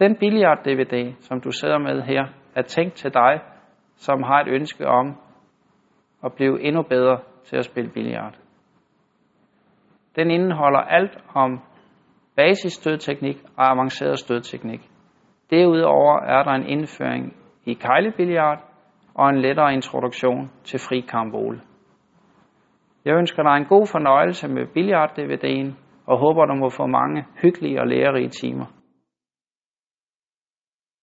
Den billiard-DVD, som du sidder med her, er tænkt til dig, som har et ønske om at blive endnu bedre til at spille billiard. Den indeholder alt om basisstødteknik og avanceret stødteknik. Derudover er der en indføring i kejlebilliard og en lettere introduktion til fri kambole. Jeg ønsker dig en god fornøjelse med billiard-DVD'en og håber, du må få mange hyggelige og lærerige timer.